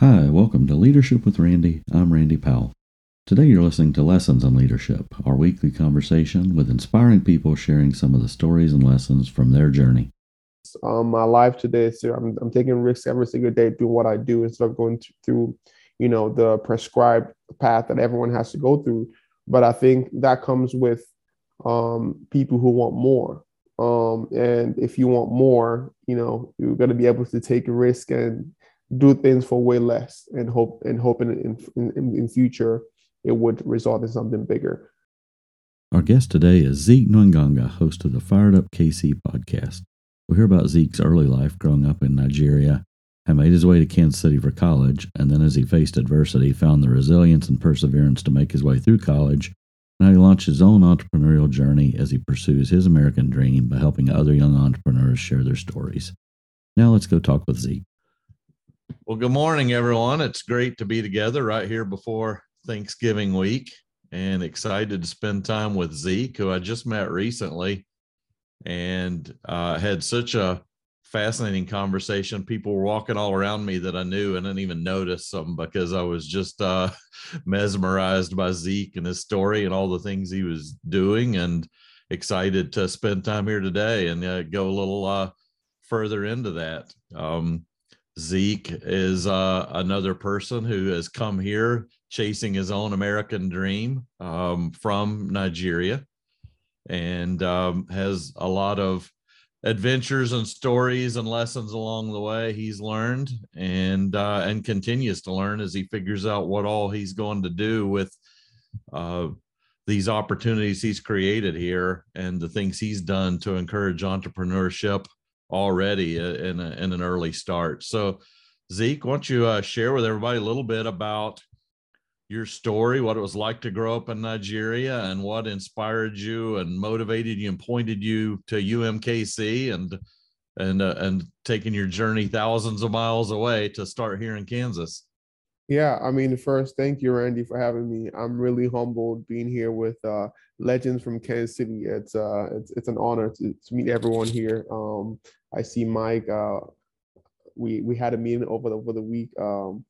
Hi, welcome to Leadership with Randy. I'm Randy Powell. Today you're listening to Lessons on Leadership, our weekly conversation with inspiring people sharing some of the stories and lessons from their journey. Um, my life today, so I'm, I'm taking risks every single day doing what I do instead of going through, you know, the prescribed path that everyone has to go through. But I think that comes with um, people who want more. Um, and if you want more, you know, you're going to be able to take a risk and do things for way less and hope and hoping in, in, in, future it would result in something bigger. Our guest today is Zik Nwanganga, host of the Fired Up KC podcast. We'll hear about Zik's early life growing up in Nigeria, how made his way to Kansas City for college, and then as he faced adversity, found the resilience and perseverance to make his way through college, and how he launched his own entrepreneurial journey as he pursues his American dream by helping other young entrepreneurs share their stories. Now let's go talk with Zik. Well, good morning, everyone. It's great to be together right here before Thanksgiving week and excited to spend time with Zik, who I just met recently and uh, had such a fascinating conversation. People were walking all around me that I knew and didn't even notice them because I was just uh, mesmerized by Zik and his story and all the things he was doing and excited to spend time here today and uh, go a little uh, further into that. Um, Zik is uh, another person who has come here chasing his own American dream um, from Nigeria and um, has a lot of adventures and stories and lessons along the way he's learned and uh, and continues to learn as he figures out what all he's going to do with uh, these opportunities he's created here and the things he's done to encourage entrepreneurship already in, a, in an early start. So, Zik, why don't you uh, share with everybody a little bit about your story, what it was like to grow up in Nigeria, and what inspired you and motivated you and pointed you to UMKC and and uh, and taking your journey thousands of miles away to start here in Kansas. Yeah, I mean, first, thank you, Randy, for having me. I'm really humbled being here with uh, legends from Kansas City. It's uh, it's it's an honor to, to meet everyone here. Um, I see Mike. Uh, we we had a meeting over the over the week. Um,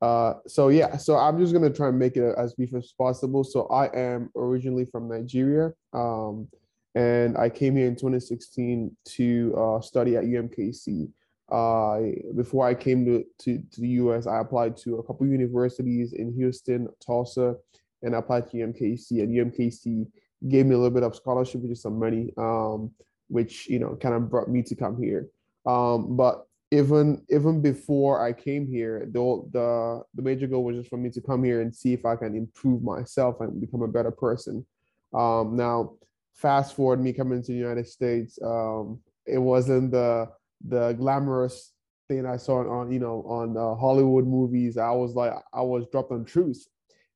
uh, so yeah, so I'm just gonna try and make it as brief as possible. So I am originally from Nigeria, um, and I came here in 2016 to uh, study at UMKC. Uh, before I came to, to, to the US, I applied to a couple universities in Houston, Tulsa, and I applied to UMKC. And UMKC gave me a little bit of scholarship, which is some money, um, which you know kind of brought me to come here. Um, but even even before I came here, the the the major goal was just for me to come here and see if I can improve myself and become a better person. Um, now, fast forward me coming to the United States, um, it wasn't the the glamorous thing I saw on you know on uh, Hollywood movies. I was like I was dropped on Troost,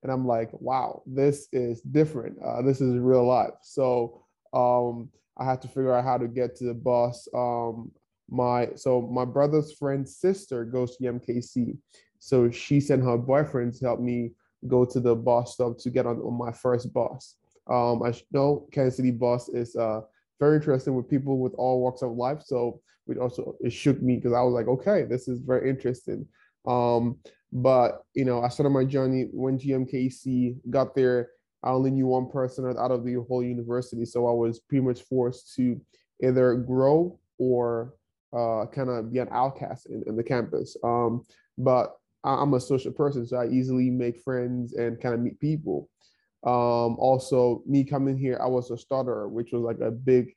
and I'm like, wow, this is different. Uh, this is real life. So um, I had to figure out how to get to the bus. Um, my so my brother's friend's sister goes to MKC, so she sent her boyfriend to help me go to the bus stop to get on, on my first bus. Um, I know Kansas City bus is uh, very interesting with people with all walks of life. So it also it shook me because I was like, okay, this is very interesting. Um, but you know, I started my journey, went to got there. I only knew one person out of the whole university, so I was pretty much forced to either grow or uh, kind of be an outcast in, in the campus. Um, but I, am a social person, so I easily make friends and kind of meet people. Um, also, me coming here, I was a starter, which was like a big.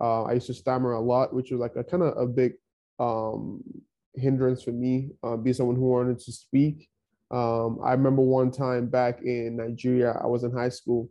Uh, I used to stammer a lot, which was like a kind of a big um, hindrance for me, uh, be someone who wanted to speak. Um, I remember one time back in Nigeria, I was in high school.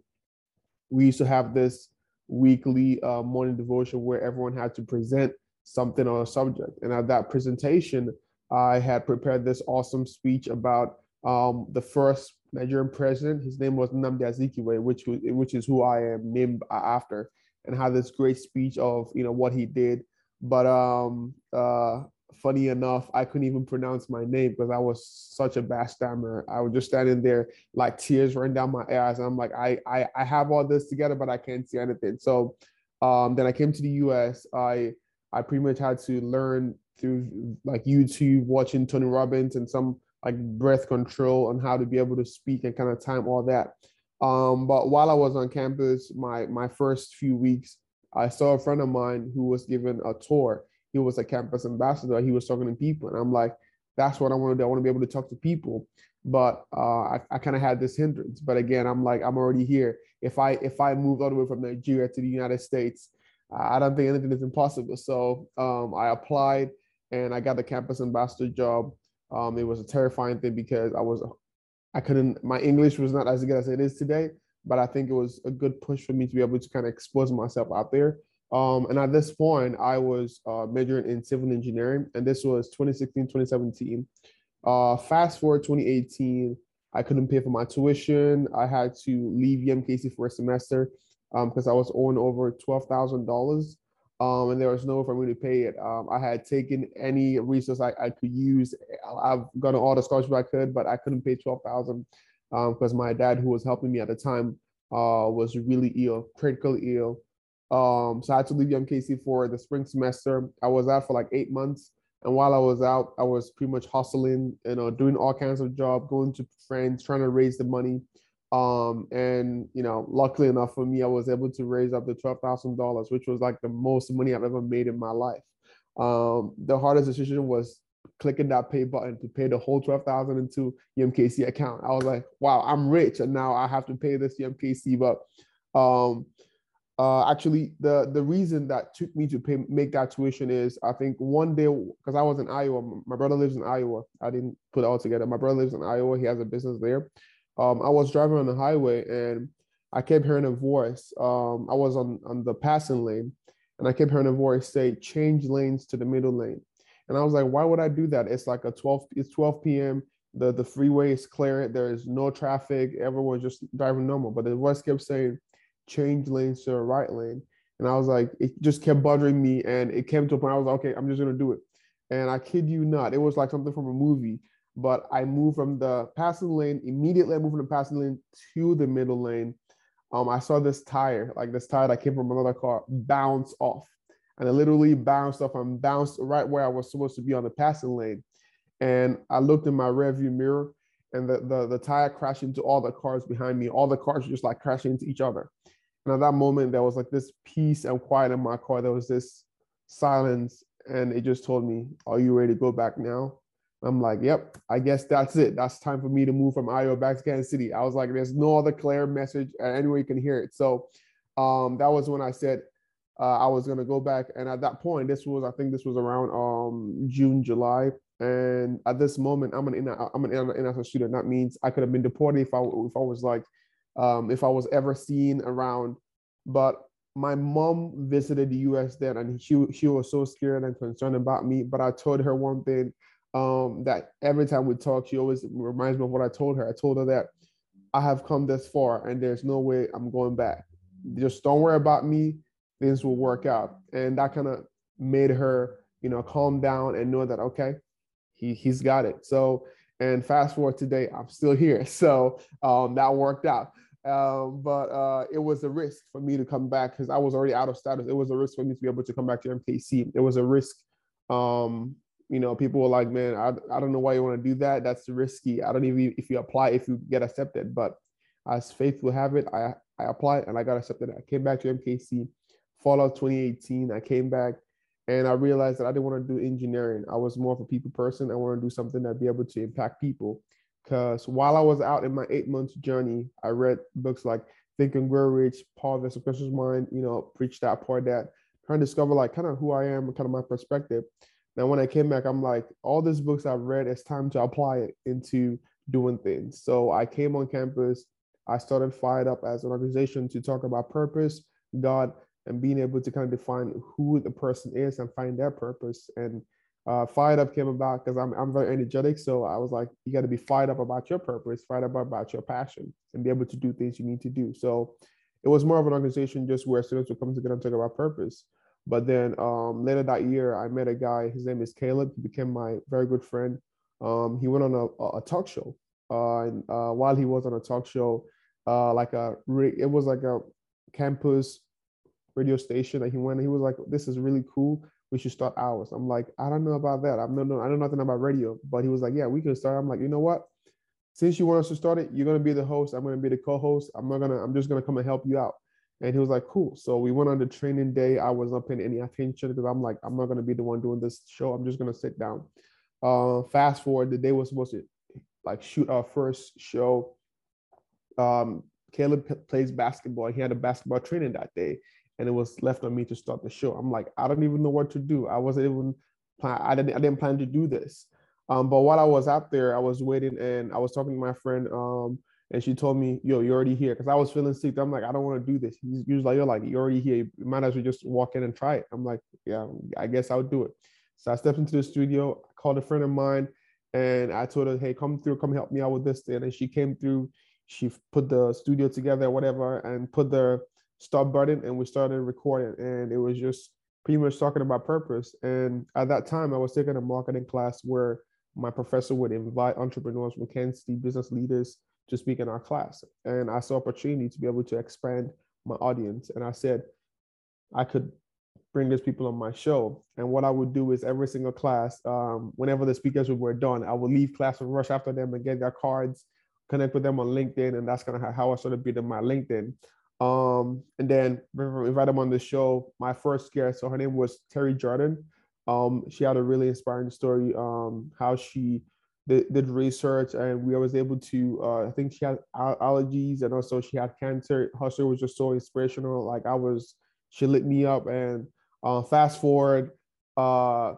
We used to have this weekly uh, morning devotion where everyone had to present something on a subject. And at that presentation, I had prepared this awesome speech about um, the first Nigerian president. His name was Nnamdi Azikiwe, which which is who I am named after, and had this great speech of you know what he did. But um, uh, funny enough, I couldn't even pronounce my name because I was such a bad stammerer. I was just standing there like tears running down my eyes, I'm like, I I, I have all this together, but I can't see anything. So um, then I came to the U.S. I I pretty much had to learn through like YouTube, watching Tony Robbins and some like breath control and how to be able to speak and kind of time all that. Um, but while I was on campus, my my first few weeks, I saw a friend of mine who was given a tour. He was a campus ambassador. He was talking to people, and I'm like, that's what I want to do. I want to be able to talk to people. But uh, I, I kind of had this hindrance. But again, I'm like, I'm already here. If I if I moved all the way from Nigeria to the United States, I don't think anything is impossible. So um, I applied and I got the campus ambassador job. Um, it was a terrifying thing because I was, I couldn't, my English was not as good as it is today, but I think it was a good push for me to be able to kind of expose myself out there. Um, and at this point, I was uh, majoring in civil engineering, and this was 2016, 2017. Uh, fast forward 2018, I couldn't pay for my tuition. I had to leave UMKC for a semester because um, I was owing over $12,000 um, and there was no way for me to pay it. Um, I had taken any resource I, I could use. I've gotten all the scholarships I could, but I couldn't pay 12000 because um, my dad, who was helping me at the time, uh, was really ill, critically ill. Um, so I had to leave UMKC for the spring semester. I was out for like eight months. And while I was out, I was pretty much hustling, you know, doing all kinds of job, going to friends, trying to raise the money. Um, and you know, luckily enough for me, I was able to raise up to twelve thousand dollars, which was like the most money I've ever made in my life. Um, the hardest decision was clicking that pay button to pay the whole twelve thousand into UMKC account. I was like, wow, I'm rich, and now I have to pay this UMKC. But um, uh, actually, the the reason that took me to pay make that tuition is I think one day because I was in Iowa, my brother lives in Iowa. I didn't put it all together. My brother lives in Iowa. He has a business there um, I was driving on the highway and I kept hearing a voice. Um, I was on, on the passing lane and I kept hearing a voice say, change lanes to the middle lane. And I was like, why would I do that? It's like a 12, it's 12 p.m. The, the freeway is clear. There is no traffic. Everyone's just driving normal. But the voice kept saying, change lanes to the right lane. And I was like, it just kept bothering me. And it came to a point I was like, okay, I'm just going to do it. And I kid you not, it was like something from a movie but I moved from the passing lane immediately. I moved from the passing lane to the middle lane. Um, I saw this tire, like this tire that came from another car, bounce off, and it literally bounced off and bounced right where I was supposed to be on the passing lane. And I looked in my rearview mirror, and the, the the tire crashed into all the cars behind me. All the cars just like crashing into each other. And at that moment, there was like this peace and quiet in my car. There was this silence, and it just told me, "Are you ready to go back now?" I'm like, yep, I guess that's it. That's time for me to move from Iowa back to Kansas City. I was like, there's no other clear message anywhere you can hear it. So um, that was when I said uh, I was gonna go back. And at that point, this was I think this was around um, June, July. And at this moment, I'm an I'm an international student. That means I could have been deported if I if I was like um, if I was ever seen around. But my mom visited the U.S. then, and she she was so scared and concerned about me. But I told her one thing um, that every time we talk, she always reminds me of what I told her. I told her that I have come this far and there's no way I'm going back. Just don't worry about me. Things will work out. And that kind of made her, you know, calm down and know that, okay, he, he's got it. So, and fast forward today, I'm still here. So um, that worked out. Um, but uh, it was a risk for me to come back because I was already out of status. It was a risk for me to be able to come back to UMKC. It was a risk um, you know, people were like, man, I, I don't know why you want to do that. That's risky. I don't even if you apply if you get accepted. But as faith will have it, I I applied and I got accepted. I came back to UMKC, fall of 2018. I came back and I realized that I didn't want to do engineering. I was more of a people person. I want to do something that be able to impact people. Because while I was out in my eight months journey, I read books like Think and Grow Rich, Power of Subconscious Mind, you know, preach that, part that, trying to discover like kind of who I am and kind of my perspective. Now, when I came back, I'm like, all these books I've read, it's time to apply it into doing things. So I came on campus. I started Fired Up as an organization to talk about purpose, God, and being able to kind of define who the person is and find their purpose. And uh, Fired Up came about because I'm, I'm very energetic. So I was like, you got to be fired up about your purpose, fired up about your passion, and be able to do things you need to do. So it was more of an organization just where students would come together and talk about purpose. But then um, later that year, I met a guy. His name is Caleb. He became my very good friend. Um, he went on a, a talk show. Uh, and uh, while he was on a talk show, uh, like a it was like a campus radio station that he went. He was like, "This is really cool. we should start ours. I'm like, I don't know about that. I'm no, no, I know nothing about radio. But he was like, yeah, we can start. I'm like, you know what? Since you want us to start it, you're gonna be the host. I'm gonna be the co-host. I'm not gonna. I'm just gonna come and help you out. And he was like, cool. So we went on the training day. I was not paying any attention because I'm like, I'm not gonna be the one doing this show. I'm just gonna sit down. Uh, fast forward, the day was supposed to like shoot our first show. Um, Caleb p- plays basketball. He had a basketball training that day, and it was left on me to start the show. I'm like, I don't even know what to do. I wasn't even. I didn't. I didn't plan to do this. Um, but while I was out there, I was waiting, and I was talking to my friend. Um, and she told me, "Yo, you're already here," because I was feeling sick. I'm like, I don't want to do this. He's, he was like, "You're like, you're already here. You might as well just walk in and try it." I'm like, "Yeah, I guess I'll do it." So I stepped into the studio, called a friend of mine, and I told her, "Hey, come through, come help me out with this thing." And she came through. She put the studio together, whatever, and put the stop button, and we started recording. And it was just pretty much talking about purpose. And at that time, I was taking a marketing class where my professor would invite entrepreneurs from Kansas City business leaders to speak in our class. And I saw opportunity to be able to expand my audience. And I said, I could bring those people on my show. And what I would do is every single class, um, whenever the speakers were done, I would leave class and rush after them and get their cards, connect with them on LinkedIn. And that's kind of how I started building my LinkedIn. Um, and then invite them on the show. My first guest, so her name was Terry Jordan. Um, she had a really inspiring story, um, how she did, did, research and we was able to, uh, I think she had allergies and also she had cancer. Her story was just so inspirational. Like I was, she lit me up and uh, fast forward, uh,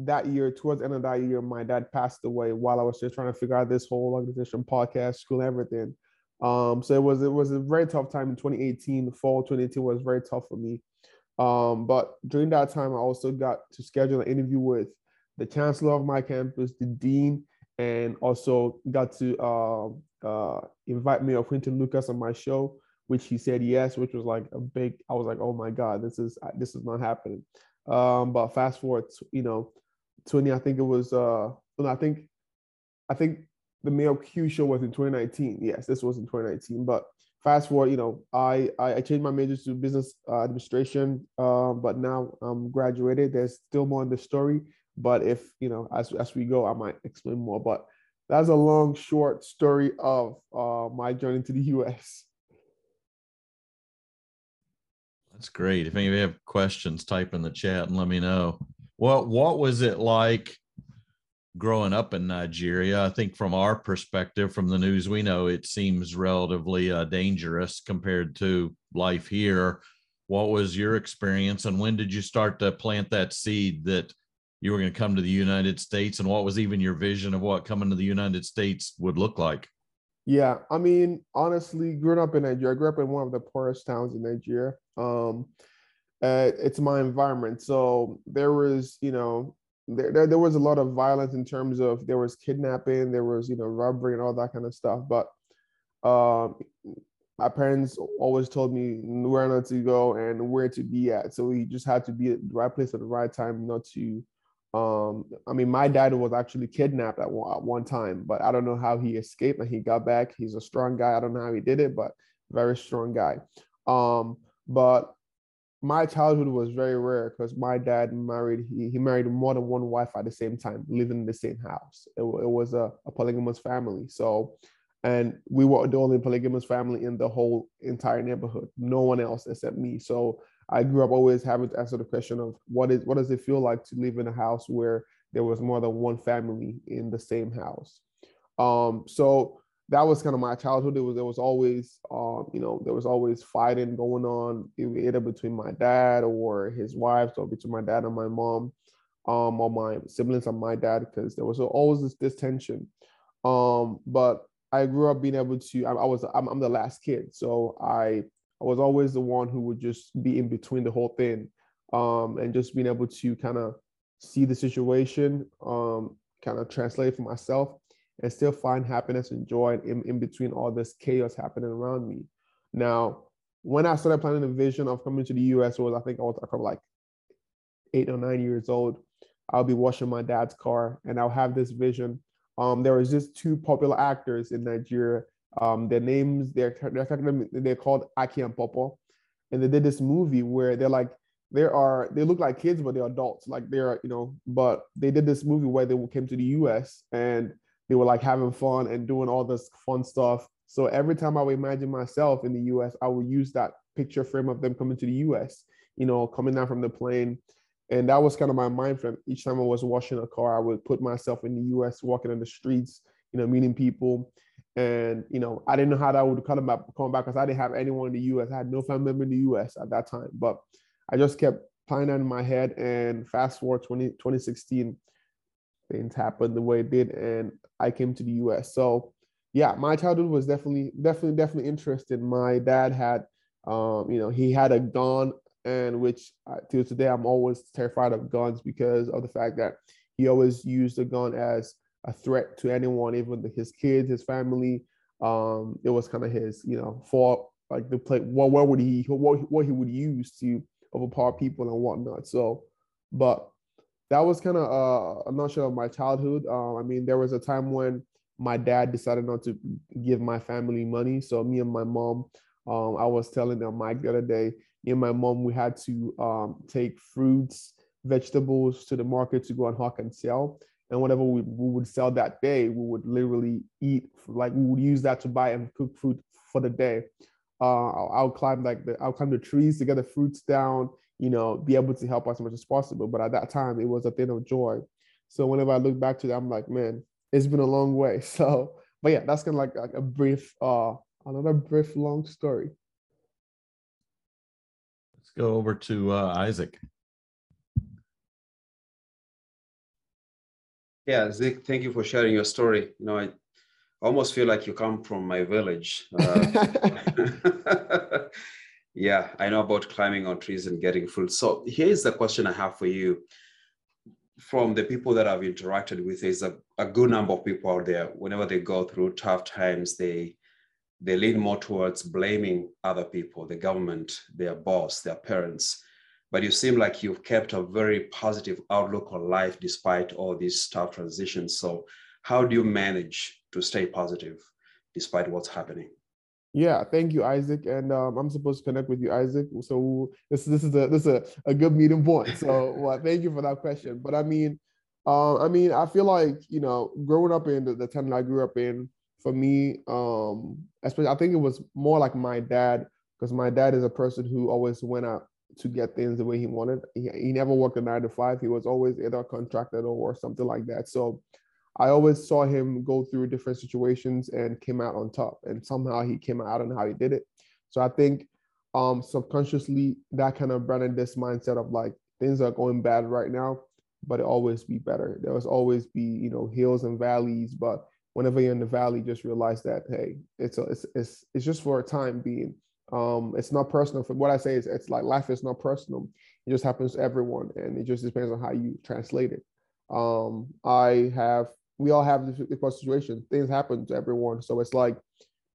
that year, towards the end of that year, my dad passed away while I was just trying to figure out this whole organization, podcast, school, everything. Um, so it was it was a very tough time in 2018. Fall 2018 was very tough for me. Um, but during that time, I also got to schedule an interview with the chancellor of my campus, the dean, and also got to uh, uh, invite Mayor Quinton Lucas on my show, which he said yes, which was like a big. I was like, oh my god, this is this is not happening. Um, but fast forward, you know, 20. I think it was. Uh, I think, I think the Mayor Q show was in 2019. Yes, this was in 2019. But fast forward, you know, I I, changed my major to business uh, administration, uh, but now I'm graduated. There's still more in the story, but if you know, as as we go, I might explain more. But that's a long, short story of uh, my journey to the U.S. That's great. If any of you have questions, type in the chat and let me know. What what was it like growing up in Nigeria. I think from our perspective, from the news we know, it seems relatively uh, dangerous compared to life here. What was your experience, and when did you start to plant that seed that you were going to come to the United States? And what was even your vision of what coming to the United States would look like? Yeah, I mean, honestly, growing up in Nigeria, I grew up in one of the poorest towns in Nigeria. Um, uh, it's my environment. So there was, you know, there, there, there was a lot of violence in terms of there was kidnapping, there was you know robbery and all that kind of stuff. But um, my parents always told me where not to go and where to be at. So we just had to be at the right place at the right time, not to. Um, I mean, my dad was actually kidnapped at one, at one time, but I don't know how he escaped and he got back. He's a strong guy. I don't know how he did it, but very strong guy. Um, but my childhood was very rare because my dad married he, he married more than one wife at the same time living in the same house it, it was a, a polygamous family so and we were the only polygamous family in the whole entire neighborhood no one else except me so i grew up always having to answer the question of what is what does it feel like to live in a house where there was more than one family in the same house um so that was kind of my childhood. It was there was always um, you know, there was always fighting going on either between my dad or his wives or between my dad and my mom, um, or my siblings and my dad, because there was always this, this tension. Um, but I grew up being able to I, I was I'm, I'm the last kid. So I I was always the one who would just be in between the whole thing. Um, and just being able to kind of see the situation, um, kind of translate for myself and still find happiness and joy in, in between all this chaos happening around me. Now, when I started planning the vision of coming to the US was I think I was like eight or nine years old. I'll be washing my dad's car and I'll have this vision. Um, there was just two popular actors in Nigeria. Um, their names, they're, they're, they're called Aki and Pawpaw. And they did this movie where they're like there are they look like kids, but they're adults. Like they're you know, but they did this movie where they came to the U.S. and they were like having fun and doing all this fun stuff. So every time I would imagine myself in the U.S., I would use that picture frame of them coming to the U.S. You know, coming down from the plane, and that was kind of my mind frame. Each time I was washing a car, I would put myself in the U.S., walking in the streets, you know, meeting people. And you know, I didn't know how that would come back, come back because I didn't have anyone in the U.S. I had no family member in the U.S. at that time. But I just kept that in my head. And fast forward 20, 2016, things happened the way it did, and I came to the U.S. So yeah, my childhood was definitely, definitely, definitely interesting. My dad had, um, you know, he had a gun, and which uh, to today I'm always terrified of guns because of the fact that he always used the gun as a threat to anyone, even his kids, his family. Um, it was kind of his, you know, for like the play. What where would he what what he would use to overpower people and whatnot. So, but that was kind of uh, a nutshell of my childhood. Uh, I mean, there was a time when my dad decided not to give my family money. So me and my mom, um, I was telling them Mike the other day, me and my mom, we had to um, take fruits, vegetables to the market to go and hawk and sell and whatever we, we would sell that day, we would literally eat like we would use that to buy and cook food for the day. Uh, I'll, I'll, climb like the I'll climb the trees to get the fruits down, you know, be able to help as much as possible. But at that time, it was a thing of joy. So whenever I look back to that, I'm like, man, it's been a long way. So, but yeah, that's kind of like, like a brief, uh, another brief long story. Let's go over to uh, Isaac. Yeah, Zik, thank you for sharing your story. You know, I almost feel like you come from my village. Uh, yeah, I know about climbing on trees and getting fruit. So here's the question I have for you. From the people that I've interacted with, there's a, a good number of people out there. Whenever they go through tough times, they they lean more towards blaming other people, the government, their boss, their parents but you seem like you've kept a very positive outlook on life despite all these tough transitions. So, how do you manage to stay positive despite what's happening? Yeah, thank you, Isaac. And um, I'm supposed to connect with you, Isaac. So this this is a this is a, a good meeting point. So well, thank you for that question. But I mean, uh, I mean, I feel like you know, growing up in the, the town I grew up in, for me, um, especially I think it was more like my dad because my dad is a person who always went out to get things the way he wanted. He, he never worked a nine to five. He was always either contracted or something like that. So I always saw him go through different situations and came out on top. And somehow he came out. I how he did it. So I think um, subconsciously that kind of brought in this mindset of like things are going bad right now, but it always be better. There was always be you know hills and valleys, but whenever you're in the valley, just realize that hey, it's a, it's it's it's just for a time being. Um, it's not personal. For what I say is, it's like life is not personal. It just happens to everyone, and it just depends on how you translate it. Um, I have, we all have different situations. Things happen to everyone, so it's like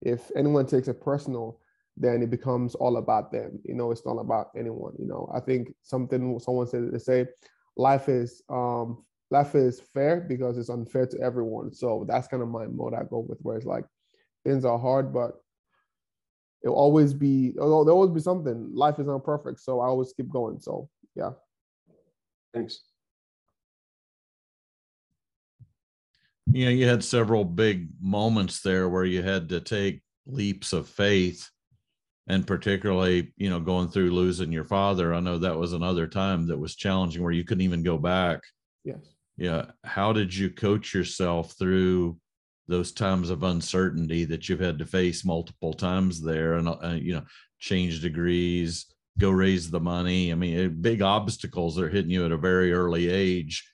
if anyone takes it personal, then it becomes all about them. You know, it's not about anyone. You know, I think something someone said they say, life is um, life is fair because it's unfair to everyone. So that's kind of my mode I go with, where it's like things are hard, but it'll always be there'll always be something. Life is not perfect, so I always keep going. So yeah. Thanks. Yeah, you had several big moments there where you had to take leaps of faith and particularly you know going through losing your father i know that was another time that was challenging where you couldn't even go back yes yeah how did you coach yourself through those times of uncertainty that you've had to face multiple times there and uh, you know change degrees go raise the money. I mean big obstacles are hitting you at a very early age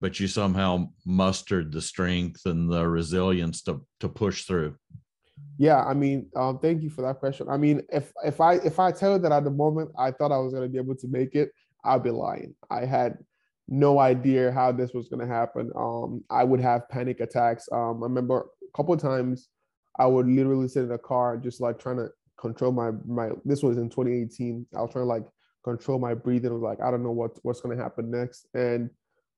but you somehow mustered the strength and the resilience to to push through. Yeah i mean um, thank you for that question. I mean if if i if i tell you that at the moment i thought i was going to be able to make it i'd be lying. I had no idea how this was going to happen. Um, I would have panic attacks. Um, I remember a couple of times I would literally sit in a car just like trying to control my my. This was in 2018. I was trying to like control my breathing. I was like, I don't know what what's going to happen next. And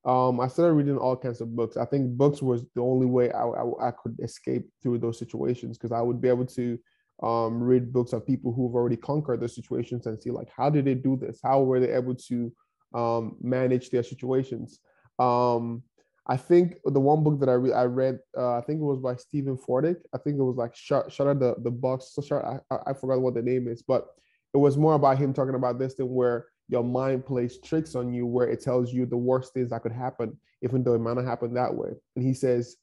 um, I started reading all kinds of books. I think books was the only way I, I, I could escape through those situations because I would be able to um, read books of people who've already conquered those situations and see like how did they do this? How were they able to um, manage their situations? Um, I think the one book that I re- I read, uh, I think it was by Stephen Fordick. I think it was like shut shut out the the box. So shut, I, I forgot what the name is, but it was more about him talking about this than where your mind plays tricks on you, where it tells you the worst things that could happen, even though it might not happen that way. And he says,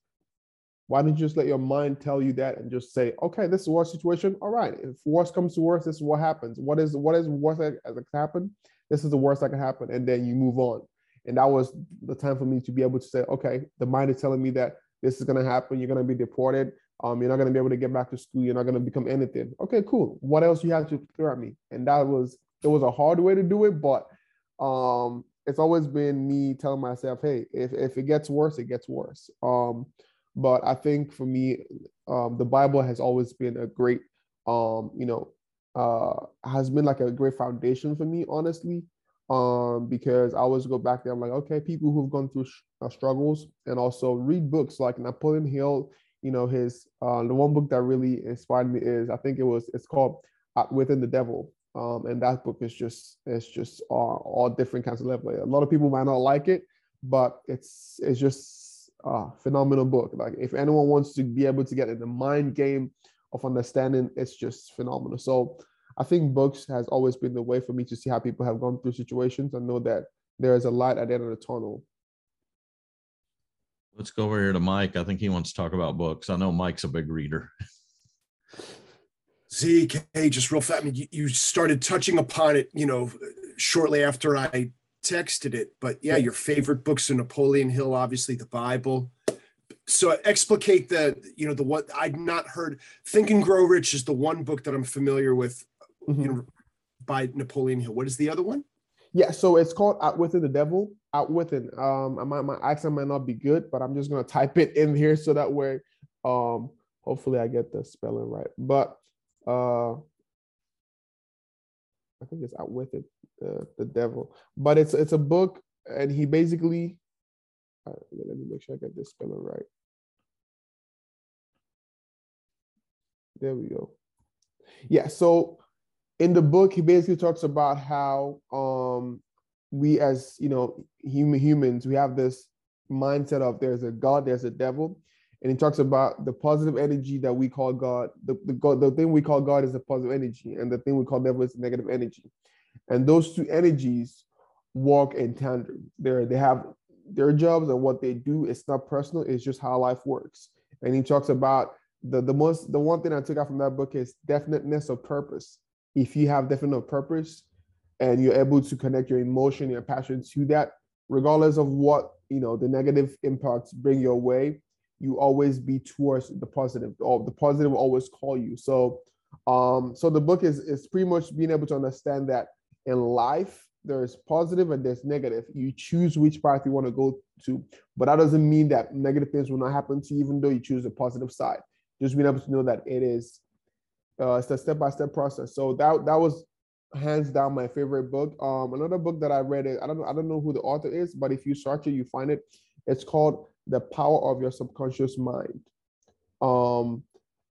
why don't you just let your mind tell you that and just say, okay, this is the worst situation. All right, if worst comes to worst, this is what happens. What is what is worst that can happen? This is the worst that can happen, and then you move on. And that was the time for me to be able to say, okay, the mind is telling me that this is going to happen. You're going to be deported. Um, you're not going to be able to get back to school. You're not going to become anything. Okay, cool. What else you have to throw at me? And that was it was a hard way to do it, but um, it's always been me telling myself, hey, if if it gets worse, it gets worse. Um, but I think for me, um, the Bible has always been a great, um, you know, uh, has been like a great foundation for me, honestly um, because I always go back there. I'm like, okay, people who've gone through sh- uh, struggles, and also read books like Napoleon Hill. You know, his uh, the one book that really inspired me is I think it was it's called Within the Devil, um, and that book is just it's just uh, all different kinds of level. A lot of people might not like it, but it's it's just a phenomenal book. Like if anyone wants to be able to get in the mind game of understanding, it's just phenomenal. So I think books has always been the way for me to see how people have gone through situations and know that there is a light at the end of the tunnel. Let's go over here to Mike. I think he wants to talk about books. I know Mike's a big reader. Zik, just real fast. I mean, you, you started touching upon it, you know, shortly after I texted it. But yeah, your favorite books are Napoleon Hill, obviously the Bible. So explicate the, you know, the what I'd not heard. Think and Grow Rich is the one book that I'm familiar with mm-hmm. you know, by Napoleon Hill. What is the other one? Yeah, so it's called Outwitting the Devil. Outwitting. Um, I might, my accent might not be good, but I'm just gonna type it in here so that way, um, hopefully I get the spelling right. But uh, I think it's Outwitted the the Devil. But it's it's a book, and he basically. Uh, let me make sure I get this spelling right. There we go. Yeah, so in the book, he basically talks about how um, we, as you know, human humans, we have this mindset of there's a God, there's a devil, and he talks about the positive energy that we call God. The the, the thing we call God is a positive energy, and the thing we call devil is negative energy, and those two energies walk in tandem. They're, they have their jobs and what they do. It's not personal. It's just how life works. And he talks about the the most the one thing I took out from that book is definiteness of purpose if you have definite purpose and you're able to connect your emotion, your passion to that, regardless of what you know the negative impacts bring your way, you always be towards the positive. Or the positive will always call you. So, um, so the book is is pretty much being able to understand that in life there's positive and there's negative. You choose which path you want to go to, but that doesn't mean that negative things will not happen to you, even though you choose the positive side. Just being able to know that it is uh, it's a step by step process. So that that was hands down my favorite book. Um, another book that I read. I don't know. I don't know who the author is, but if you search it, you find it. It's called The Power of Your Subconscious Mind. Um,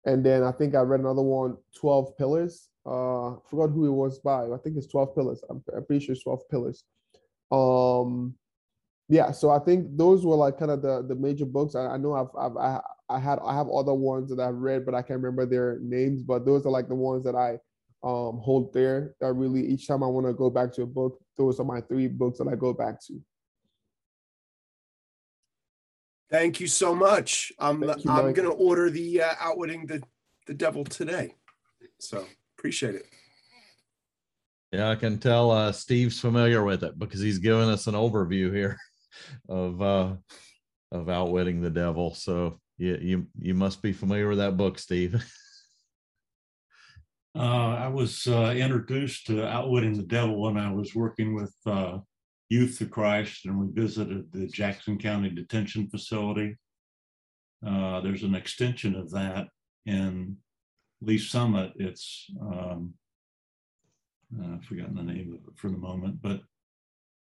and then I think I read another one, Twelve Pillars. Uh, I forgot who it was by. I think it's Twelve Pillars. I'm, I'm pretty sure it's Twelve Pillars. Um, yeah. So I think those were like kind of the the major books. I, I know I've I've I, I had I have other ones that I've read, but I can't remember their names. But those are like the ones that I um, hold there. That really each time I want to go back to a book, those are my three books that I go back to. Thank you so much. I'm you, I'm gonna order the uh, Outwitting the the Devil today. So appreciate it. Yeah, I can tell uh, Steve's familiar with it because he's given us an overview here of uh, of outwitting the devil. So you you you must be familiar with that book, Steve. uh, I was uh, introduced to Outwitting the Devil when I was working with uh, Youth for Christ, and we visited the Jackson County Detention Facility. Uh, there's an extension of that in Lee's Summit. It's um, uh, I've forgotten the name of it for the moment, but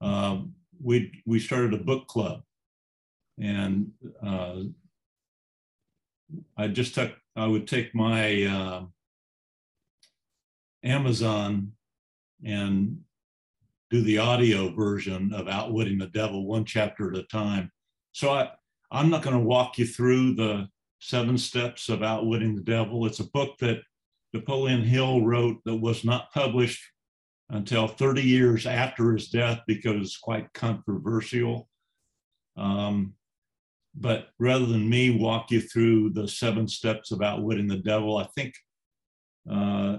um, we we started a book club, and uh, I just took, I would take my uh, Amazon and do the audio version of Outwitting the Devil, one chapter at a time. So I, I'm not going to walk you through the seven steps of Outwitting the Devil. It's a book that Napoleon Hill wrote that was not published until 30 years after his death because it's quite controversial. Um, but rather than me walk you through the seven steps of outwitting the devil, I think uh,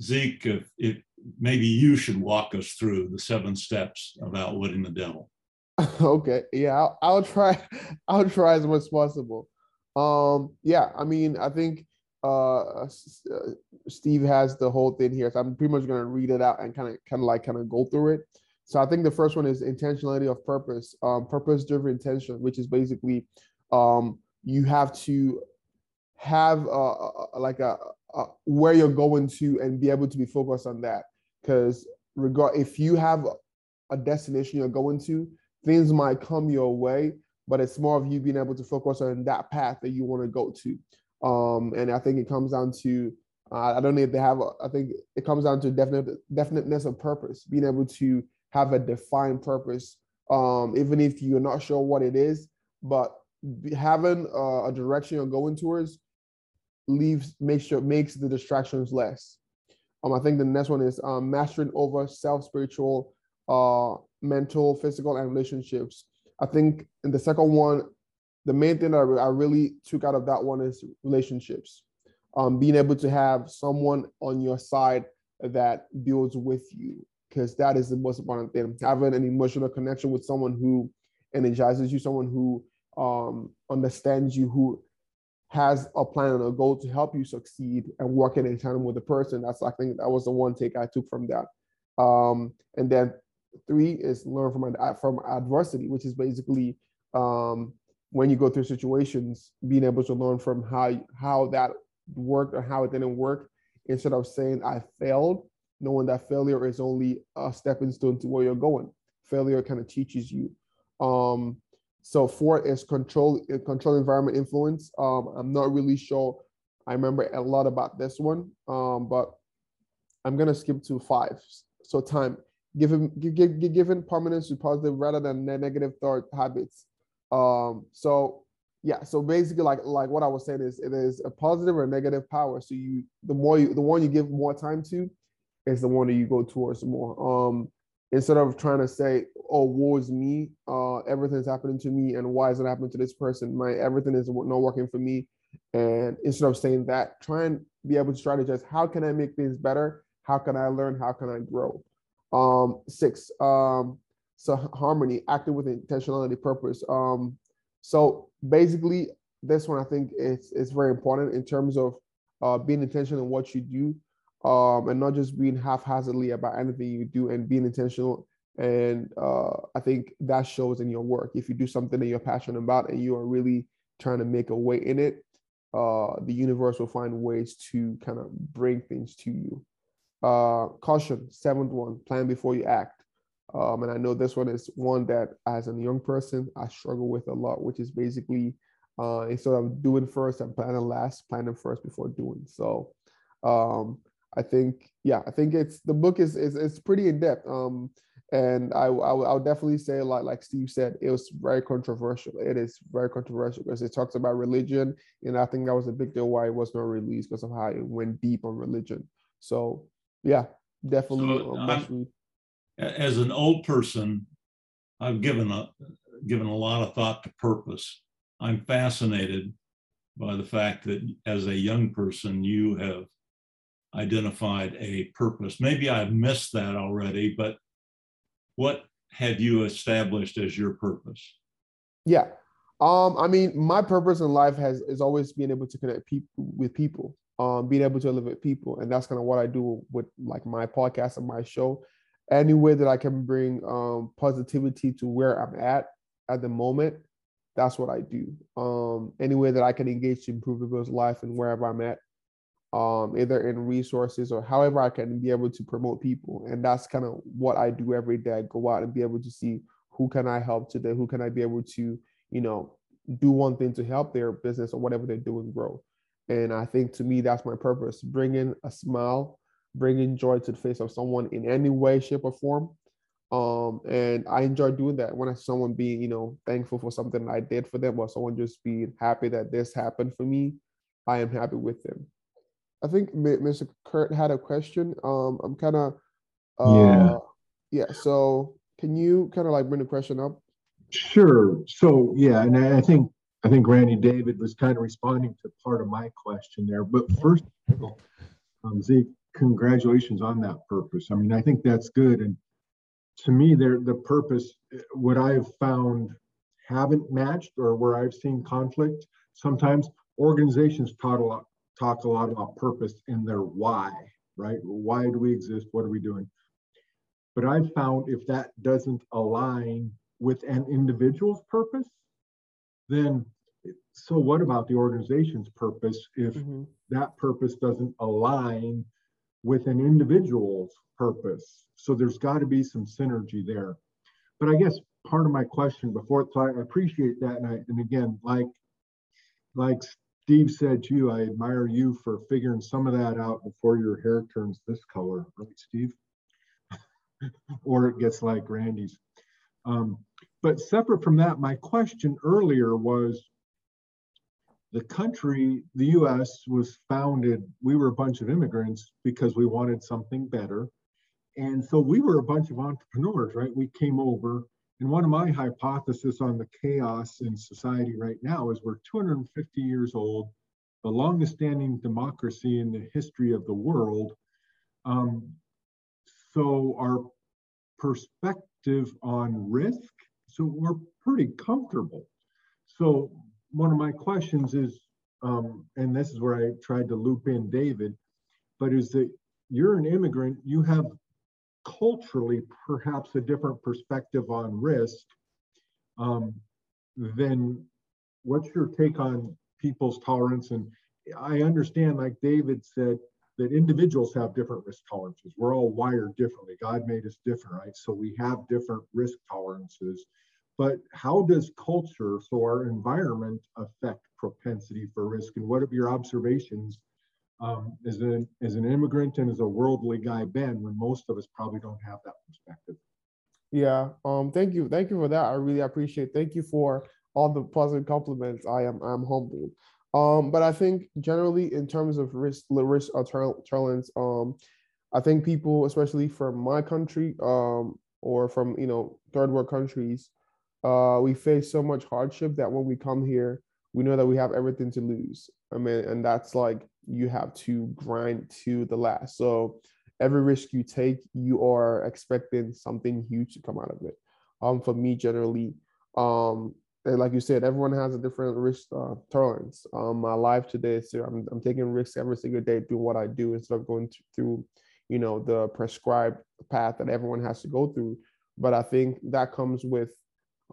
Zik, if, if maybe you should walk us through the seven steps of outwitting the devil. okay, yeah, I'll, I'll try. I'll try as much as possible. Um, yeah, I mean, I think uh, uh, Steve has the whole thing here, so I'm pretty much gonna read it out and kind of, kind of like, kind of go through it. So I think the first one is intentionality of purpose, um, purpose-driven intention, which is basically um, you have to have uh, like a, a, where you're going to and be able to be focused on that. Because regard if you have a destination you're going to, things might come your way, but it's more of you being able to focus on that path that you want to go to. Um, and I think it comes down to uh, I don't know if they have. A, I think it comes down to definite definiteness of purpose, being able to have a defined purpose, um, even if you're not sure what it is. But having a, a direction you're going towards leaves makes sure makes the distractions less. Um, I think the next one is um, mastering over self, spiritual, uh, mental, physical, and relationships. I think in the second one, the main thing that I, really took out of that one is relationships. Um, being able to have someone on your side that builds with you, because that is the most important thing. Having an emotional connection with someone who energizes you, someone who um, understands you, who has a plan and a goal to help you succeed and working in tandem with the person. That's I think that was the one take I took from that. Um, and then three is learn from from adversity, which is basically um, when you go through situations, being able to learn from how how that worked or how it didn't work, instead of saying I failed, knowing that failure is only a stepping stone to where you're going. Failure kind of teaches you. Um, so four is control control environment influence. Um, I'm not really sure. I remember a lot about this one, um, but I'm gonna skip to five. So time, given give, give, given permanence to positive rather than negative thought habits. Um, so yeah, so basically, like like what I was saying is, it is a positive or negative power. So you, the more you, the one you give more time to, is the one that you go towards more. Um, instead of trying to say, "Oh, woe is me," uh, everything's happening to me, and why is it happening to this person? My everything is not working for me. And instead of saying that, try and be able to strategize. How can I make things better? How can I learn? How can I grow? Um, six, um, so harmony, acting with intentionality, purpose. Um, so basically, this one I think is is very important in terms of uh, being intentional in what you do, um, and not just being haphazardly about anything you do, and being intentional. And uh, I think that shows in your work. If you do something that you're passionate about and you are really trying to make a way in it, uh, the universe will find ways to kind of bring things to you. Uh, caution, seventh one, plan before you act. Um, and I know this one is one that, as a young person, I struggle with a lot, which is basically uh, instead of doing first and planning last, planning first before doing. So um, I think, yeah, I think it's the book is is it's pretty in depth. Um, and I, I I'll definitely say like like Steve said, it was very controversial. It is very controversial because it talks about religion, and I think that was a big deal why it was not released because of how it went deep on religion. So yeah, definitely so, must read as an old person, I've given a given a lot of thought to purpose. I'm fascinated by the fact that as a young person, you have identified a purpose. Maybe I've missed that already, but what have you established as your purpose? Yeah. Um, I mean, my purpose in life has is always being able to connect people with people, um, being able to elevate people. And that's kind of what I do with like my podcast and my show any way that I can bring um, positivity to where I'm at at the moment, that's what I do. Um, any way that I can engage to improve people's life and wherever I'm at, um, either in resources or however I can be able to promote people. And that's kind of what I do every day. I go out and be able to see who can I help today, who can I be able to, you know, do one thing to help their business or whatever they're doing grow. And I think to me, that's my purpose, bringing a smile bringing joy to the face of someone in any way, shape, or form. Um, and I enjoy doing that when I someone being, you know, thankful for something I did for them, or someone just being happy that this happened for me. I am happy with them. I think Mr. Kurt had a question. Um, I'm kind of, uh, yeah, yeah. So can you kind of like bring the question up? Sure. So yeah, and I think I think Randy David was kind of responding to part of my question there. But first, um, Zik, congratulations on that purpose. I mean, I think that's good. And to me, there the purpose, what I've found haven't matched or where I've seen conflict, sometimes organizations talk a lot, talk a lot about purpose and their why, right? Why do we exist? What are we doing? But I've found if that doesn't align with an individual's purpose, then so what about the organization's purpose if mm-hmm. that purpose doesn't align with an individual's purpose so there's got to be some synergy there but i guess part of my question before so i appreciate that and, I, and again like like steve said to you i admire you for figuring some of that out before your hair turns this color right steve or it gets like randy's um, but separate from that my question earlier was the country, the US, was founded, we were a bunch of immigrants because we wanted something better. And so we were a bunch of entrepreneurs, right? We came over. And one of my hypotheses on the chaos in society right now is we're 250 years old, the longest standing democracy in the history of the world. Um, so our perspective on risk, so we're pretty comfortable. So one of my questions is, um, and this is where I tried to loop in David, but is that you're an immigrant, you have culturally perhaps a different perspective on risk. Um, then what's your take on people's tolerance? And I understand, like David said, that individuals have different risk tolerances. We're all wired differently. God made us different, right? So we have different risk tolerances but how does culture, so our environment, affect propensity for risk? And what are your observations um, as, an, as an immigrant and as a worldly guy, Ben, when most of us probably don't have that perspective? Yeah, um, thank you. Thank you for that. I really appreciate it. Thank you for all the positive compliments. I am I'm humbled. Um, but I think generally in terms of risk, risk or tolerance, um, I think people, especially from my country, um, or from you know third world countries, uh, we face so much hardship that when we come here, we know that we have everything to lose. I mean, and that's like you have to grind to the last. So every risk you take, you are expecting something huge to come out of it. Um, for me, generally, um, like you said, everyone has a different risk uh, tolerance. Um, my life today, so I'm, I'm taking risks every single day doing what I do instead of going through, you know, the prescribed path that everyone has to go through. But I think that comes with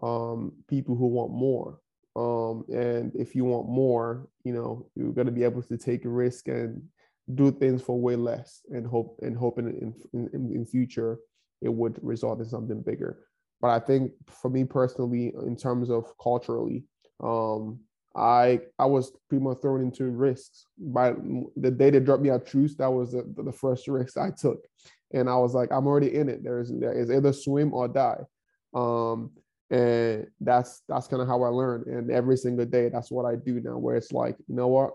um, people who want more. Um, and if you want more, you know, you're going to be able to take a risk and do things for way less and hope and hope in, in, in, in future it would result in something bigger. But I think for me personally, in terms of culturally, um, I I was pretty much thrown into risks. By the day they dropped me out Troost, that was the, the first risk I took, and I was like, I'm already in it. There's there is either swim or die. Um, and that's that's kind of how i learn and every single day that's what i do now where it's like you know what?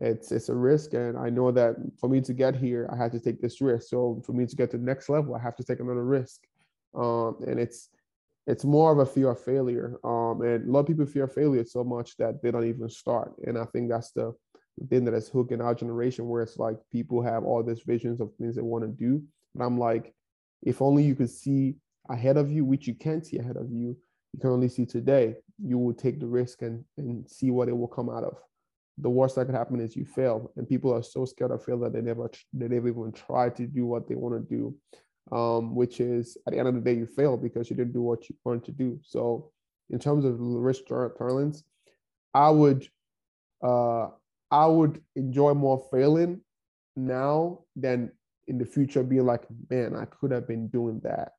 It's it's a risk and i know that for me to get here i had to take this risk. So for me to get to the next level i have to take another risk. Um, and it's it's more of a fear of failure. Um, and a lot of people fear failure so much that they don't even start. And i think that's the thing that is hooking our generation where it's like people have all these visions of things they want to do. But i'm like if only you could see ahead of you, which you can't see ahead of you. You can only see today. You will take the risk and, and see what it will come out of. The worst that could happen is you fail, and people are so scared of fail that they never they never even try to do what they want to do, um, which is at the end of the day you fail because you didn't do what you wanted to do. So, in terms of risk tolerance, I would uh, I would enjoy more failing now than in the future being like, man, I could have been doing that.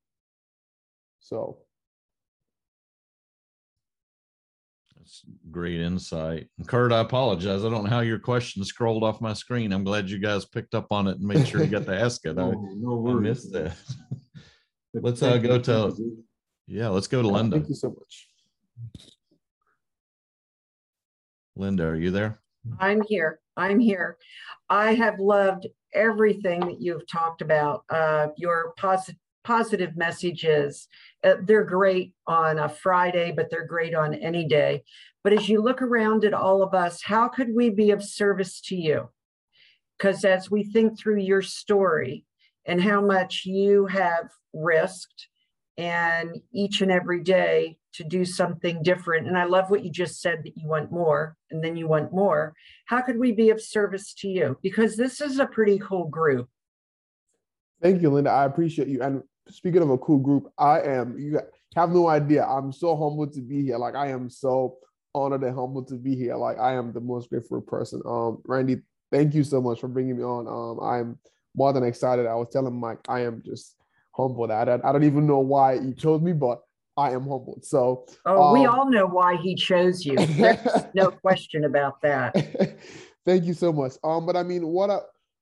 So That's great insight. And Kurt, I apologize. I don't know how your question scrolled off my screen. I'm glad you guys picked up on it and made sure you got to ask it. I, No, no I missed that. Let's, uh, go to- Yeah, let's go to Linda. Thank you so much. Linda, are you there? I'm here. I'm here. I have loved everything that you've talked about. Uh, your positive positive messages. Uh, they're great on a Friday, but they're great on any day. But as you look around at all of us, how could we be of service to you? Because as we think through your story and how much you have risked and each and every day to do something different. And I love what you just said that you want more and then you want more. How could we be of service to you? Because this is a pretty cool group. Thank you, Linda. I appreciate you. And speaking of a cool group, I am, you have no idea. I'm so humbled to be here. Like, I am so honored and humbled to be here. Like, I am the most grateful person. Um, Randy, thank you so much for bringing me on. Um, I'm more than excited. I was telling Mike, I am just humbled. I don't, I don't even know why you chose me, but I am humbled. So, Oh, we Um, all know why he chose you. There's no question about that. Thank you so much. Um, but I mean, what I,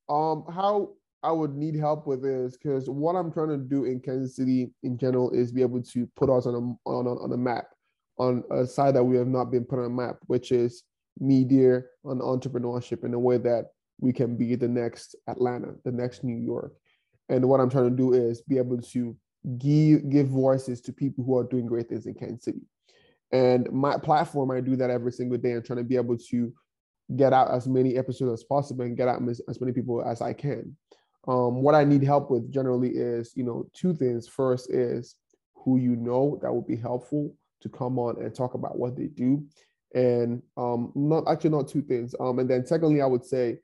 um, how I would need help with is because what I'm trying to do in Kansas City in general is be able to put us on a on on a map, on a side that we have not been put on a map, which is media and entrepreneurship in a way that we can be the next Atlanta, the next New York. And what I'm trying to do is be able to give give voices to people who are doing great things in Kansas City. And my platform, I do that every single day. I'm trying to be able to get out as many episodes as possible and get out as many people as I can. Um, what I need help with generally is, you know, two things. First is who you know that would be helpful to come on and talk about what they do, and um, not actually not two things. Um, and then secondly, I would say,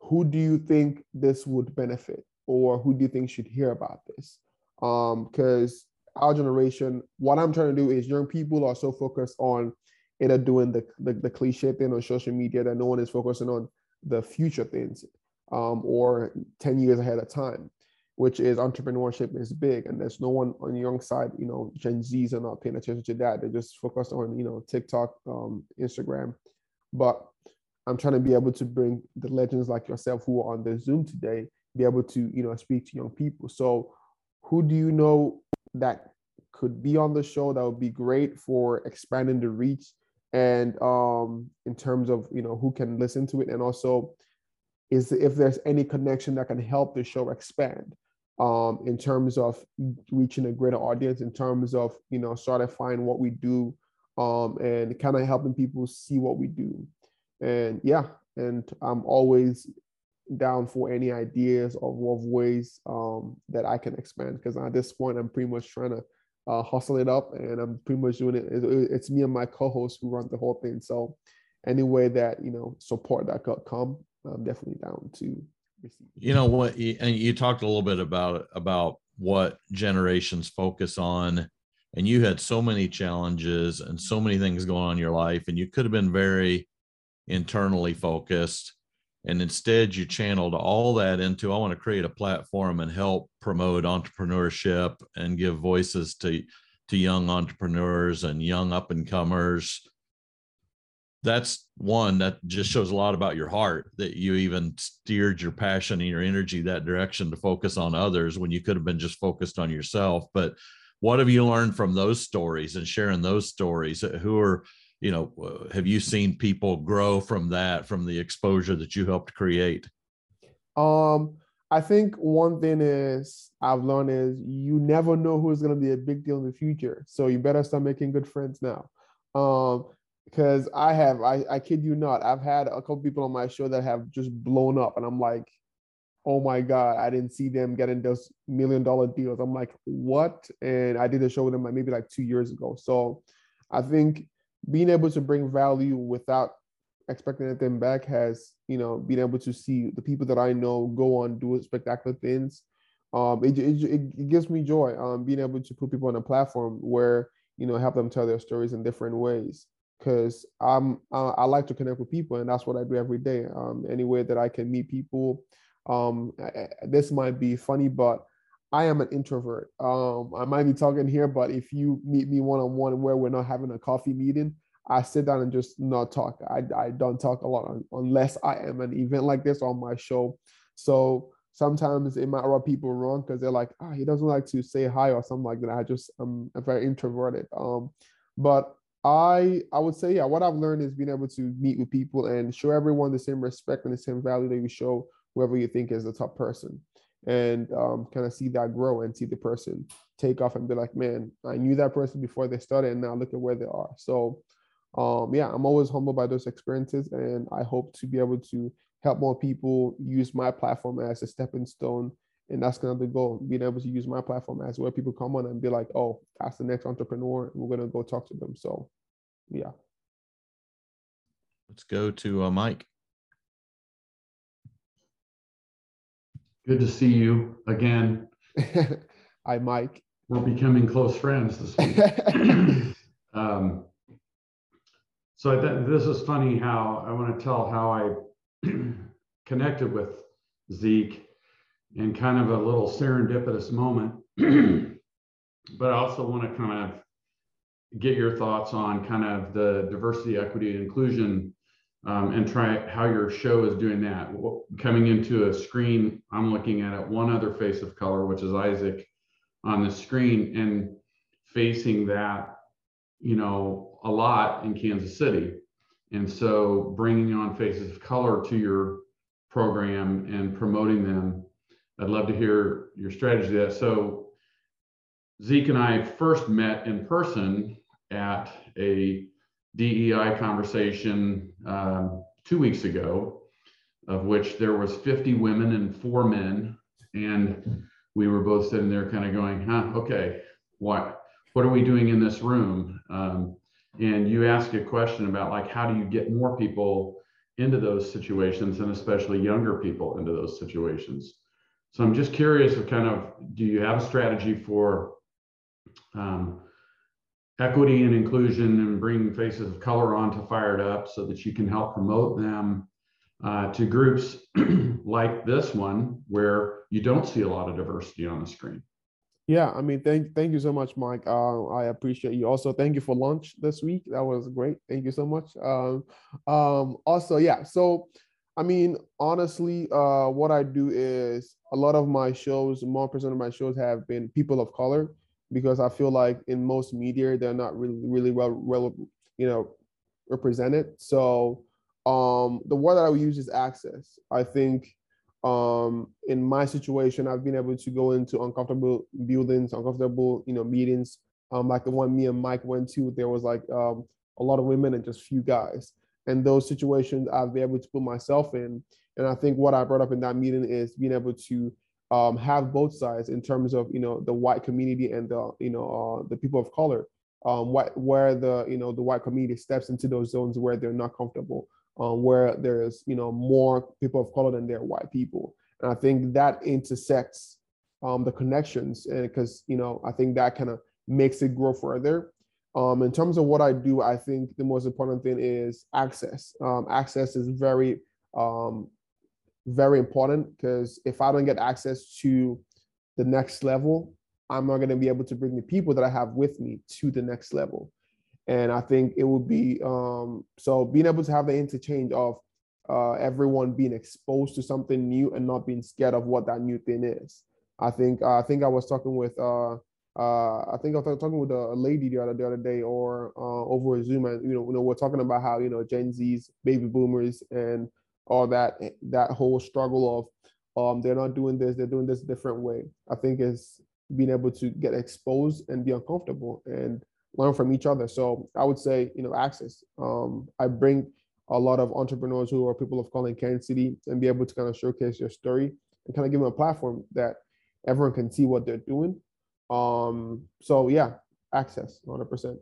who do you think this would benefit, or who do you think should hear about this? Because our generation, what I'm trying to do is young people are so focused on either doing the, the, the cliche thing on social media that no one is focusing on the future things um, or 10 years ahead of time, which is entrepreneurship is big. And there's no one on the young side, you know, Gen Zs are not paying attention to that. They're just focused on, you know, TikTok, um, Instagram. But I'm trying to be able to bring the legends like yourself who are on the Zoom today, be able to, you know, speak to young people. So who do you know that could be on the show that would be great for expanding the reach and um in terms of you know who can listen to it and also is if there's any connection that can help the show expand um in terms of reaching a greater audience in terms of you know solidifying what we do um and kind of helping people see what we do and yeah and i'm always down for any ideas of, of ways um, that I can expand. Because at this point, I'm pretty much trying to uh, hustle it up, and I'm pretty much doing it. it. It's me and my co-host who run the whole thing. So, any way that you know support that could come, I'm definitely down to receive. You know what? And you talked a little bit about about what generations focus on, and you had so many challenges and so many things going on in your life, and you could have been very internally focused and instead you channeled all that into i want to create a platform and help promote entrepreneurship and give voices to to young entrepreneurs and young up and comers that's one that just shows a lot about your heart that you even steered your passion and your energy that direction to focus on others when you could have been just focused on yourself but what have you learned from those stories and sharing those stories who are you know uh, have you seen people grow from that from the exposure that you helped create Um, I think one thing is I've learned is you never know who's gonna be a big deal in the future. So you better start making good friends now. Um, because I have, I, I kid you not, I've had a couple people on my show that have just blown up, and I'm like, oh my god, I didn't see them getting those million dollar deals. I'm like, what? And I did a show with them maybe like two years ago. So I think being able to bring value without expecting anything back has you know been able to see the people that I know go on do spectacular things. Um, it, it, it gives me joy um, being able to put people on a platform where you know help them tell their stories in different ways because I'm I like to connect with people and that's what I do every day. Um, any way that I can meet people. Um, I- this might be funny, but I am an introvert. Um, I might be talking here, but if you meet me one on one where we're not having a coffee meeting, I sit down and just not talk. I, I don't talk a lot unless I am an event like this on my show. So sometimes it might rub people wrong because they're like, ah, oh, he doesn't like to say hi or something like that. I just I'm very introverted. Um, but I I would say yeah, what I've learned is being able to meet with people and show everyone the same respect and the same value that you show whoever you think is the top person, and um, kind of see that grow and see the person take off and be like, man, I knew that person before they started, and now look at where they are. So um, yeah, I'm always humbled by those experiences, and I hope to be able to help more people use my platform as a stepping stone. And that's kind of the goal, being able to use my platform as where people come on and be like, oh, that's the next entrepreneur. And we're going to go talk to them. So, yeah. Let's go to uh, Mike. Good to see you again. Hi, Mike. We're becoming close friends this week. um, so th- this is funny how I want to tell how I connected with Zik in kind of a little serendipitous moment. but I also want to kind of get your thoughts on kind of the diversity, equity, and inclusion um, and try how your show is doing that. Coming into a screen, I'm looking at it, one other face of color, which is Isaac on the screen, and facing that, you know, a lot in Kansas City. And so bringing on faces of color to your program and promoting them, I'd love to hear your strategy that. So Zik and I first met in person at a DEI conversation um, two weeks ago, of which there was 50 women and four men, and we were both sitting there kind of going, huh, okay, what, what are we doing in this room? Um, and you ask a question about like, how do you get more people into those situations and especially younger people into those situations? So I'm just curious of kind of, do you have a strategy for um, equity and inclusion and bringing faces of color onto Fired Up so that you can help promote them uh, to groups like this one where you don't see a lot of diversity on the screen. Yeah, I mean, thank thank you so much, Mike. Uh, I appreciate you. Also, thank you for lunch this week. That was great. Thank you so much. Um, um, also, yeah. So, I mean, honestly, uh, what I do is a lot of my shows, more percent of my shows have been people of color because I feel like in most media they're not really really well, well you know represented. So um, the word that I would use is access. I think um, in my situation, I've been able to go into uncomfortable buildings, uncomfortable you know meetings, um, like the one me and Mike went to. There was like um, a lot of women and just few guys. And those situations I've been able to put myself in. And I think what I brought up in that meeting is being able to um, have both sides in terms of you know the white community and the you know uh, the people of color. Um, what, where the you know the white community steps into those zones where they're not comfortable um, where there's you know more people of color than there are white people. And i think that intersects um, the connections and because you know i think that kind of makes it grow further um, in terms of what i do i think the most important thing is access um, access is very um, very important because if I don't get access to the next level, I'm not going to be able to bring the people that I have with me to the next level. And I think it would be um, so being able to have the interchange of uh, everyone being exposed to something new and not being scared of what that new thing is. I think uh, I think I was talking with uh, uh, I think I was talking with a lady the other the other day or uh, over Zoom, and you know, you know, we're talking about how you know Gen Zs, baby boomers, and all that that whole struggle of um, they're not doing this, they're doing this a different way. I think is being able to get exposed and be uncomfortable and learn from each other. So I would say, you know, access. Um, I bring a lot of entrepreneurs who are people of color in Kansas City and be able to kind of showcase their story and kind of give them a platform that everyone can see what they're doing. Um, so yeah, access, 100%.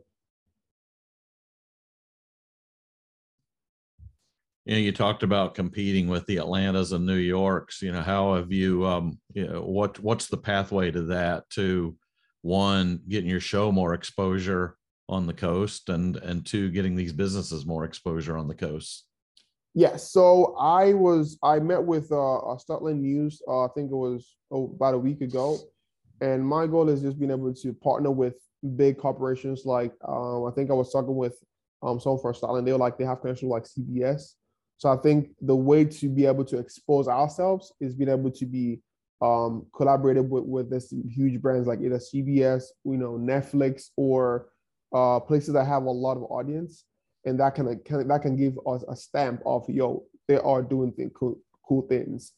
you know, you talked about competing with the Atlantas and New Yorks. You know, how have you? Um, you know, what what's the pathway to that? To one, getting your show more exposure on the coast, and and two, getting these businesses more exposure on the coast. Yes. Yeah, so I was I met with uh, uh Startland News. Uh, I think it was oh, about a week ago, and my goal is just being able to partner with big corporations like uh, I think I was talking with um, someone for Startland, they were like they have connection with like CBS. So I think the way to be able to expose ourselves is being able to be um, collaborated with, with this huge brands like either CBS, you know, Netflix, or uh, places that have a lot of audience, and that can, can that can give us a stamp of yo, they are doing cool, cool things.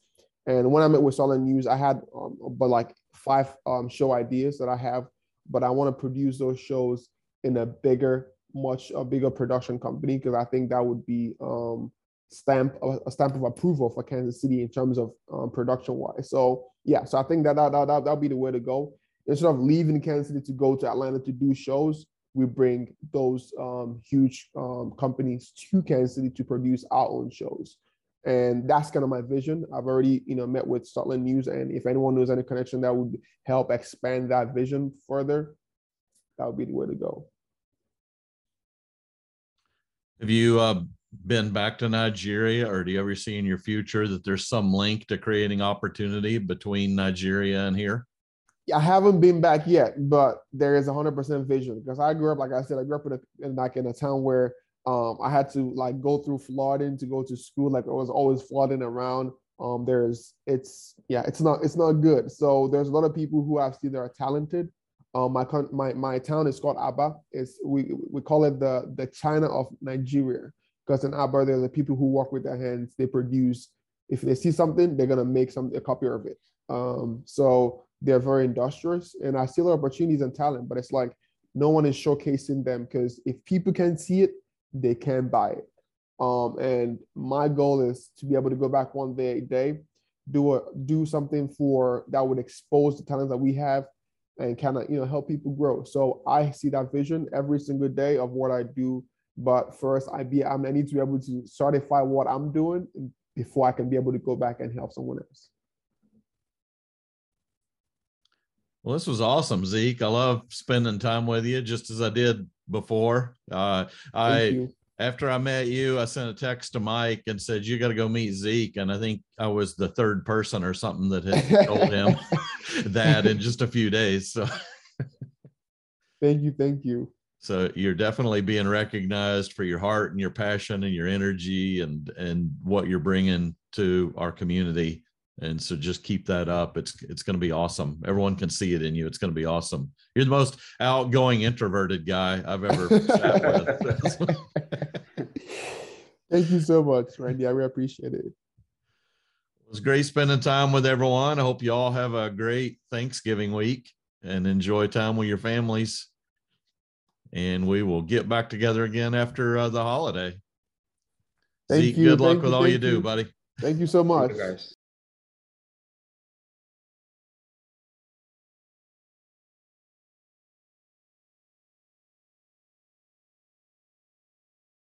And when I met with Startland News, I had um, but like five um, show ideas that I have, but I want to produce those shows in a bigger, much a bigger production company because I think that would be um, stamp a stamp of approval for Kansas City in terms of um, production wise. So yeah, so I think that that that that'll be the way to go. Instead of leaving Kansas City to go to Atlanta to do shows, we bring those um, huge um, companies to Kansas City to produce our own shows. And that's kind of my vision. I've already, you know, met with Startland News, and if anyone knows any connection that would help expand that vision further, that would be the way to go. Have you uh, been back to Nigeria, or do you ever see in your future that there's some link to creating opportunity between Nigeria and here? I haven't been back yet, but there is a hundred percent vision because I grew up, like I said, I grew up in, a, in like in a town where um, I had to like go through flooding to go to school. Like it was always flooding around. Um, there's it's yeah, it's not it's not good. So there's a lot of people who I've seen that are talented. Um, my my my town is called Aba. It's we we call it the the China of Nigeria because in Aba there are the people who work with their hands. They produce. If they see something, they're gonna make some a copy of it. Um, so they're very industrious, and I see of opportunities and talent, but it's like no one is showcasing them because if people can see it, they can buy it. Um, and my goal is to be able to go back one day a day, do a do something for that would expose the talents that we have and kind of you know help people grow. So I see that vision every single day of what I do. But first, I be I need to be able to certify what I'm doing before I can be able to go back and help someone else. Well, this was awesome, Zik. I love spending time with you, just as I did before. Uh, I after I met you, I sent a text to Mike and said you got to go meet Zik, and I think I was the third person or something that had told him that in just a few days. So, thank you, thank you. So you're definitely being recognized for your heart and your passion and your energy and and what you're bringing to our community. And so just keep that up. It's it's going to be awesome. Everyone can see it in you. It's going to be awesome. You're the most outgoing introverted guy I've ever sat with. Thank you so much, Randy. I really appreciate it. It was great spending time with everyone. I hope you all have a great Thanksgiving week and enjoy time with your families. And we will get back together again after uh, the holiday. Thank Zik, you. good luck Thank with you. all Thank you do, buddy. Thank you so much. guys.